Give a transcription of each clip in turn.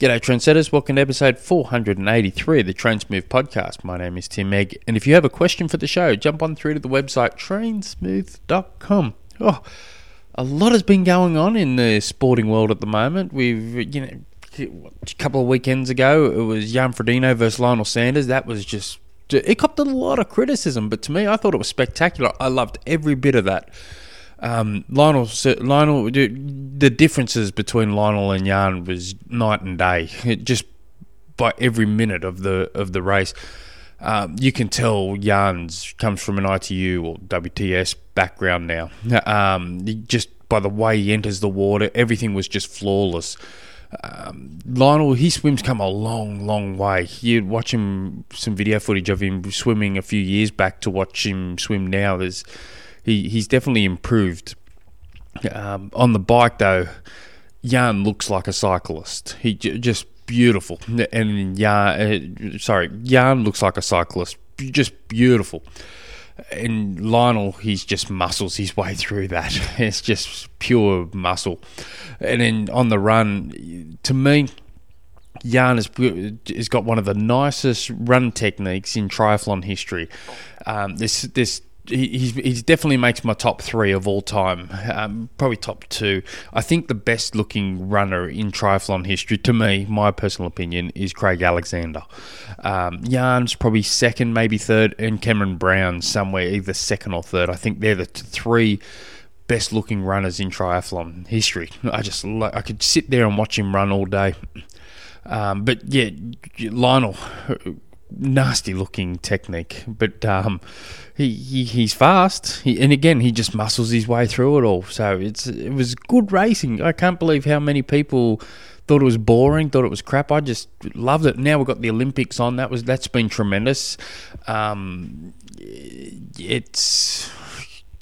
G'day, trendsetters. Welcome to episode 483 of the Trainsmooth podcast. My name is Tim Egg, and if you have a question for the show, jump on through to the website trainsmooth.com. Oh, a lot has been going on in the sporting world at the moment. We've, you know, a couple of weekends ago, it was Jan versus Lionel Sanders. That was just, it copped a lot of criticism, but to me, I thought it was spectacular. I loved every bit of that. Um, Lionel, Lionel, the differences between Lionel and Jan was night and day. It just by every minute of the of the race, um, you can tell Jan's comes from an ITU or WTS background now. Um, just by the way he enters the water, everything was just flawless. Um, Lionel, his swims come a long, long way. You watch him some video footage of him swimming a few years back to watch him swim now. There's he he's definitely improved. Um, on the bike though, Jan looks like a cyclist. He j- just beautiful, and Jan, uh, sorry, Jan looks like a cyclist. Just beautiful. And Lionel, he's just muscles his way through that. It's just pure muscle. And then on the run, to me, Jan has, has got one of the nicest run techniques in triathlon history. Um, this this he's he definitely makes my top three of all time. Um, probably top two. I think the best looking runner in triathlon history, to me, my personal opinion, is Craig Alexander. Um, Jan's probably second, maybe third, and Cameron Brown somewhere either second or third. I think they're the three best looking runners in triathlon history. I just I could sit there and watch him run all day. Um, but yeah, Lionel nasty looking technique, but um, he, he, he's fast. He, and again, he just muscles his way through it all. So it's it was good racing. I can't believe how many people thought it was boring, thought it was crap. I just loved it. Now we've got the Olympics on. That was that's been tremendous. Um, it's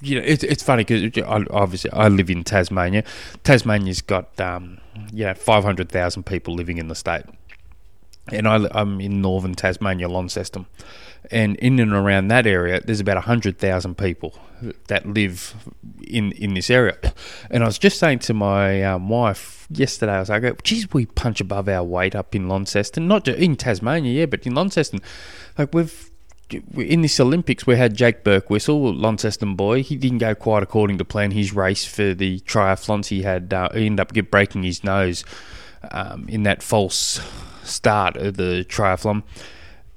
you know it, it's funny because obviously I live in Tasmania. Tasmania's got um, you know five hundred thousand people living in the state and I, am in northern Tasmania, Launceston, and in and around that area, there's about hundred thousand people that live in in this area. And I was just saying to my um, wife yesterday, I was like, "Geez, we punch above our weight up in Launceston, not in Tasmania, yeah, but in Launceston, like we've." In this Olympics, we had Jake Birtwistle, Launceston boy. He didn't go quite according to plan. His race for the triathlons, he had uh, he ended up breaking his nose um, in that false start of the triathlon.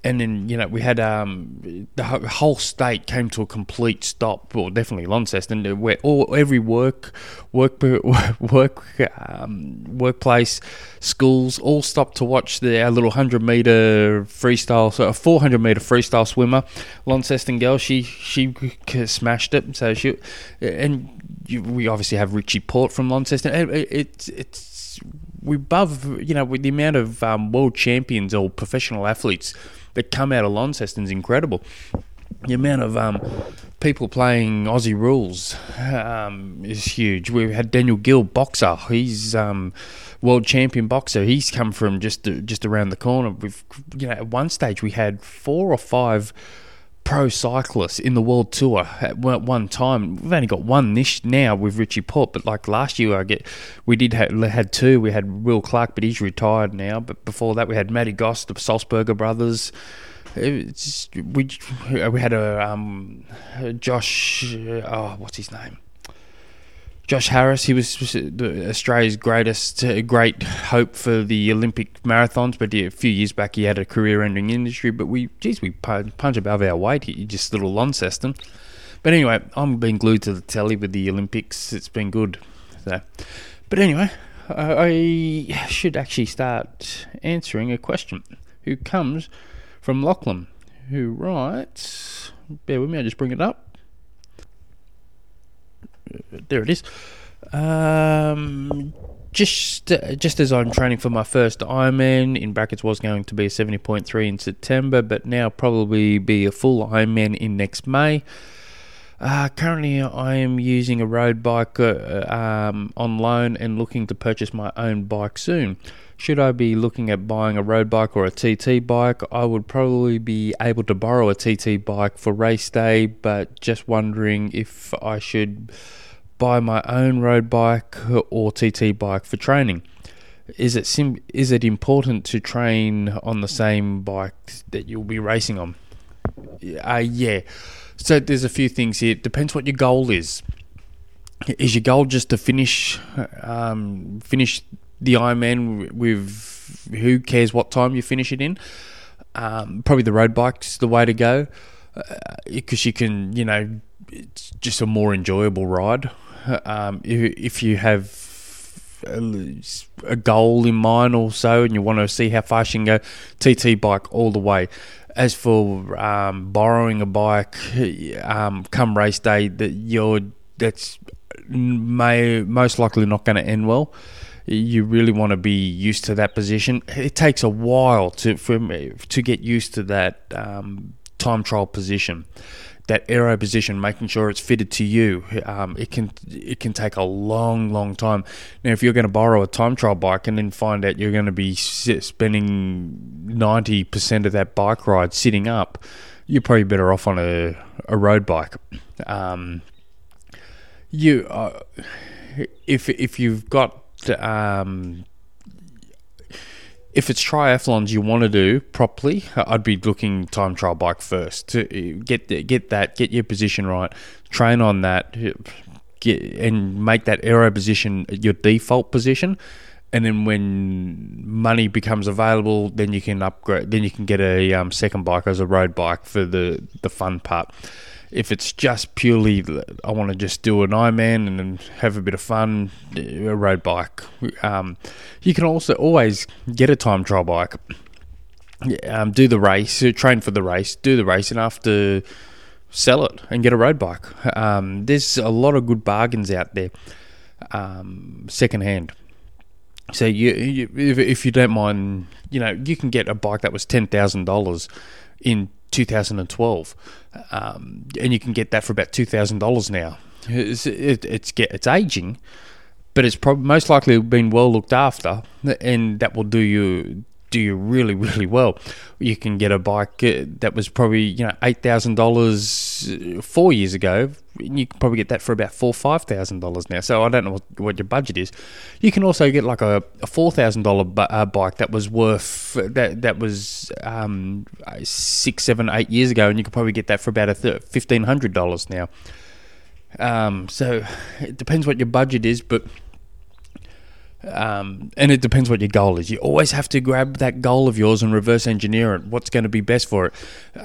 And then you know we had um, the whole state came to a complete stop, or well, definitely Launceston, where all every work, work, work, um, workplace, schools all stopped to watch the our little hundred meter freestyle, so a four hundred meter freestyle swimmer, Launceston girl. She she smashed it. So she and we obviously have Richie Porte from Launceston. It, it, it's we above you know with the amount of um, world champions or professional athletes that come out of Launceston is incredible. The amount of um, people playing Aussie rules um, is huge. We've had Daniel Geale, boxer. He's um, world champion boxer. He's come from just just around the corner. We've you know at one stage we had four or five pro cyclists in the world tour at one time. We've only got one this now with Richie Porte, but like last year, I get we did have, had two. We had Will Clark, but he's retired now. But before that, we had Matty Goss, the Sulzberger brothers. It's, we we had a um, Josh. Oh, what's his name? Josh Harris, he was Australia's greatest, uh, great hope for the Olympic marathons. But a few years back, he had a career-ending injury. But we, geez, we punch above our weight. He just little Launceston. But anyway, I'm being glued to the telly with the Olympics. It's been good. So, but anyway, I should actually start answering a question. Who comes from Lachlan? Who writes? Bear with me. I just bring it up there it is. Um, just just as I'm training for my first Ironman, in brackets was going to be a 70.3 in September, but now probably be a full Ironman in next May. Uh, currently, I am using a road bike uh, um, on loan and looking to purchase my own bike soon. Should I be looking at buying a road bike or a TT bike? I would probably be able to borrow a TT bike for race day, but just wondering if I should buy my own road bike or TT bike for training. is it sim- is it important to train on the same bike that you'll be racing on? Uh, yeah. So there's a few things here. It depends what your goal is. Is your goal just to finish um, finish the Ironman with who cares what time you finish it in? Um, probably the road bike's the way to go because uh, you can, you know, it's just a more enjoyable ride. Um, if, if you have a goal in mind also and you want to see how fast you can go, TT bike all the way. As for um, borrowing a bike, um, come race day, that you're that's may most likely not going to end well. You really want to be used to that position. It takes a while to for, to get used to that um, time trial position that aero position, making sure it's fitted to you. Um, it can it can take a long, long time. Now, if you're going to borrow a time trial bike and then find out you're going to be spending ninety percent of that bike ride sitting up, you're probably better off on a, a road bike. Um, you, uh, if if you've got um, if it's triathlons you want to do properly, I'd be looking time trial bike first to uh, get get that, get your position right, train on that, get and make that aero position your default position, and then when money becomes available, then you can upgrade, then you can get a um, second bike as a road bike for the the fun part if it's just purely I want to just do an Ironman and have a bit of fun, a road bike. Um, you can also always get a time trial bike. Um, do the race, uh, train for the race, do the race, and after sell it and get a road bike. Um, there's a lot of good bargains out there, um, secondhand. So you, you if, if, you don't mind, you know, you can get a bike that was ten thousand dollars in 2012, um, and you can get that for about two thousand dollars now. It's it, it's it's aging, but it's probably most likely been well looked after, and that will do you do you really really well. You can get a bike uh, that was probably you know eight thousand dollars four years ago. You can probably get that for about four five thousand dollars now. So I don't know what, what, your budget is. You can also get like a, a four thousand dollar uh, bike that was worth that that was um, six seven eight years ago, and you could probably get that for about a fifteen hundred dollars now. Um, so it depends what your budget is, but um, and it depends what your goal is. You always have to grab that goal of yours and reverse engineer it. What's going to be best for it?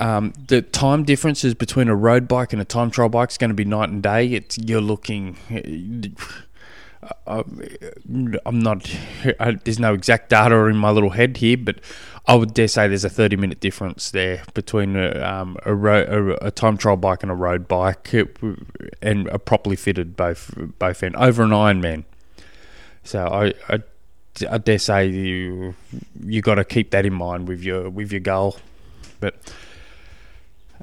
Um, the time differences between a road bike and a time trial bike is going to be night and day. It's you're looking. Uh, I'm not. I, there's no exact data in my little head here, but I would dare say there's a 30 minute difference there between a, um, a, ro- a, a, time trial bike and a road bike, and a properly fitted both both end over an Ironman. So I, I, I dare say you you got to keep that in mind with your with your goal, but.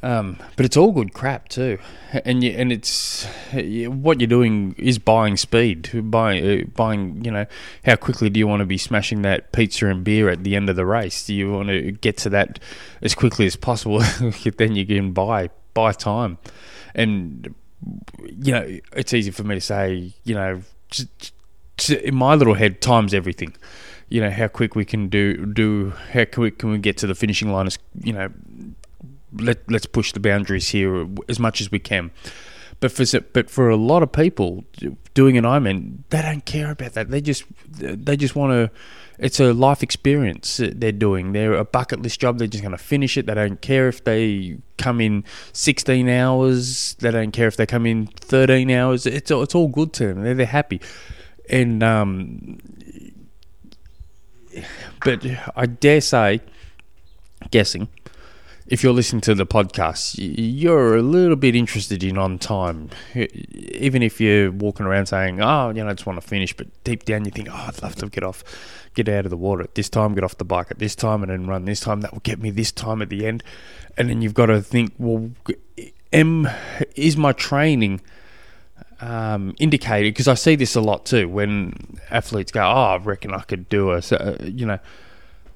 Um, but it's all good crap too, and you, and it's what you're doing is buying speed, buying uh, buying. You know, how quickly do you want to be smashing that pizza and beer at the end of the race? Do you want to get to that as quickly as possible? then you can buy buy time, and you know it's easy for me to say. You know, just in my little head, time's everything. You know how quick we can do do how quick can we get to the finishing line? As you know, let let's push the boundaries here as much as we can. But for but for a lot of people doing an Ironman, they don't care about that. They just they just want to. It's a life experience they're doing. They're a bucket list job. They're just going to finish it. They don't care if they come in 16 hours. They don't care if they come in 13 hours. It's it's all good to them. They're, they're happy and um, but I dare say, guessing, if you're listening to the podcast, you're a little bit interested in on time, even if you're walking around saying, "Oh, you know, I just want to finish," but deep down you think, "Oh, I'd love to get off, get out of the water at this time, get off the bike at this time, and then run this time. That will get me this time at the end." And then you've got to think, "Well, am is my training?" Um, indicated because I see this a lot too when athletes go, "Oh, I reckon I could do a you know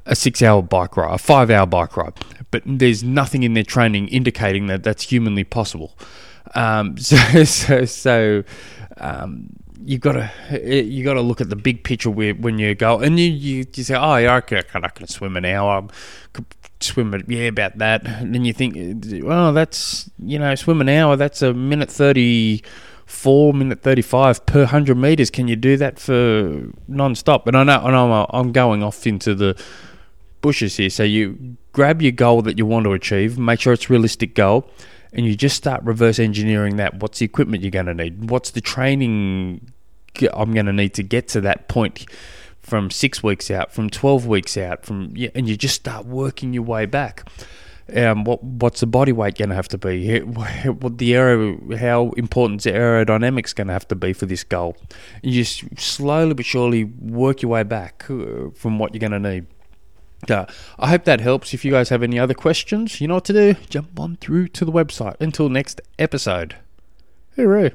a six-hour bike ride, a five-hour bike ride," but there's nothing in their training indicating that that's humanly possible. Um, so, so, so um, you gotta you gotta look at the big picture where, when you go and you, you, you say oh yeah okay, I can swim an hour I swim it yeah about that and then you think well that's you know swim an hour that's a minute 34 minute 35 per 100 meters. Can you do that for non-stop? And I know, I know I'm going off into the bushes here. So you grab your goal that you want to achieve make sure it's realistic goal and you just start reverse engineering that. What's the equipment you're going to need? What's the training I'm going to need to get to that point from six weeks out, from twelve weeks out, from yeah, and you just start working your way back. Um, what what's the body weight going to have to be? What the aero, how important the aerodynamics going to have to be for this goal? You just slowly but surely work your way back uh, from what you're going to need. Uh, I hope that helps. If you guys have any other questions, you know what to do. Jump on through to the website. Until next episode. Hooray.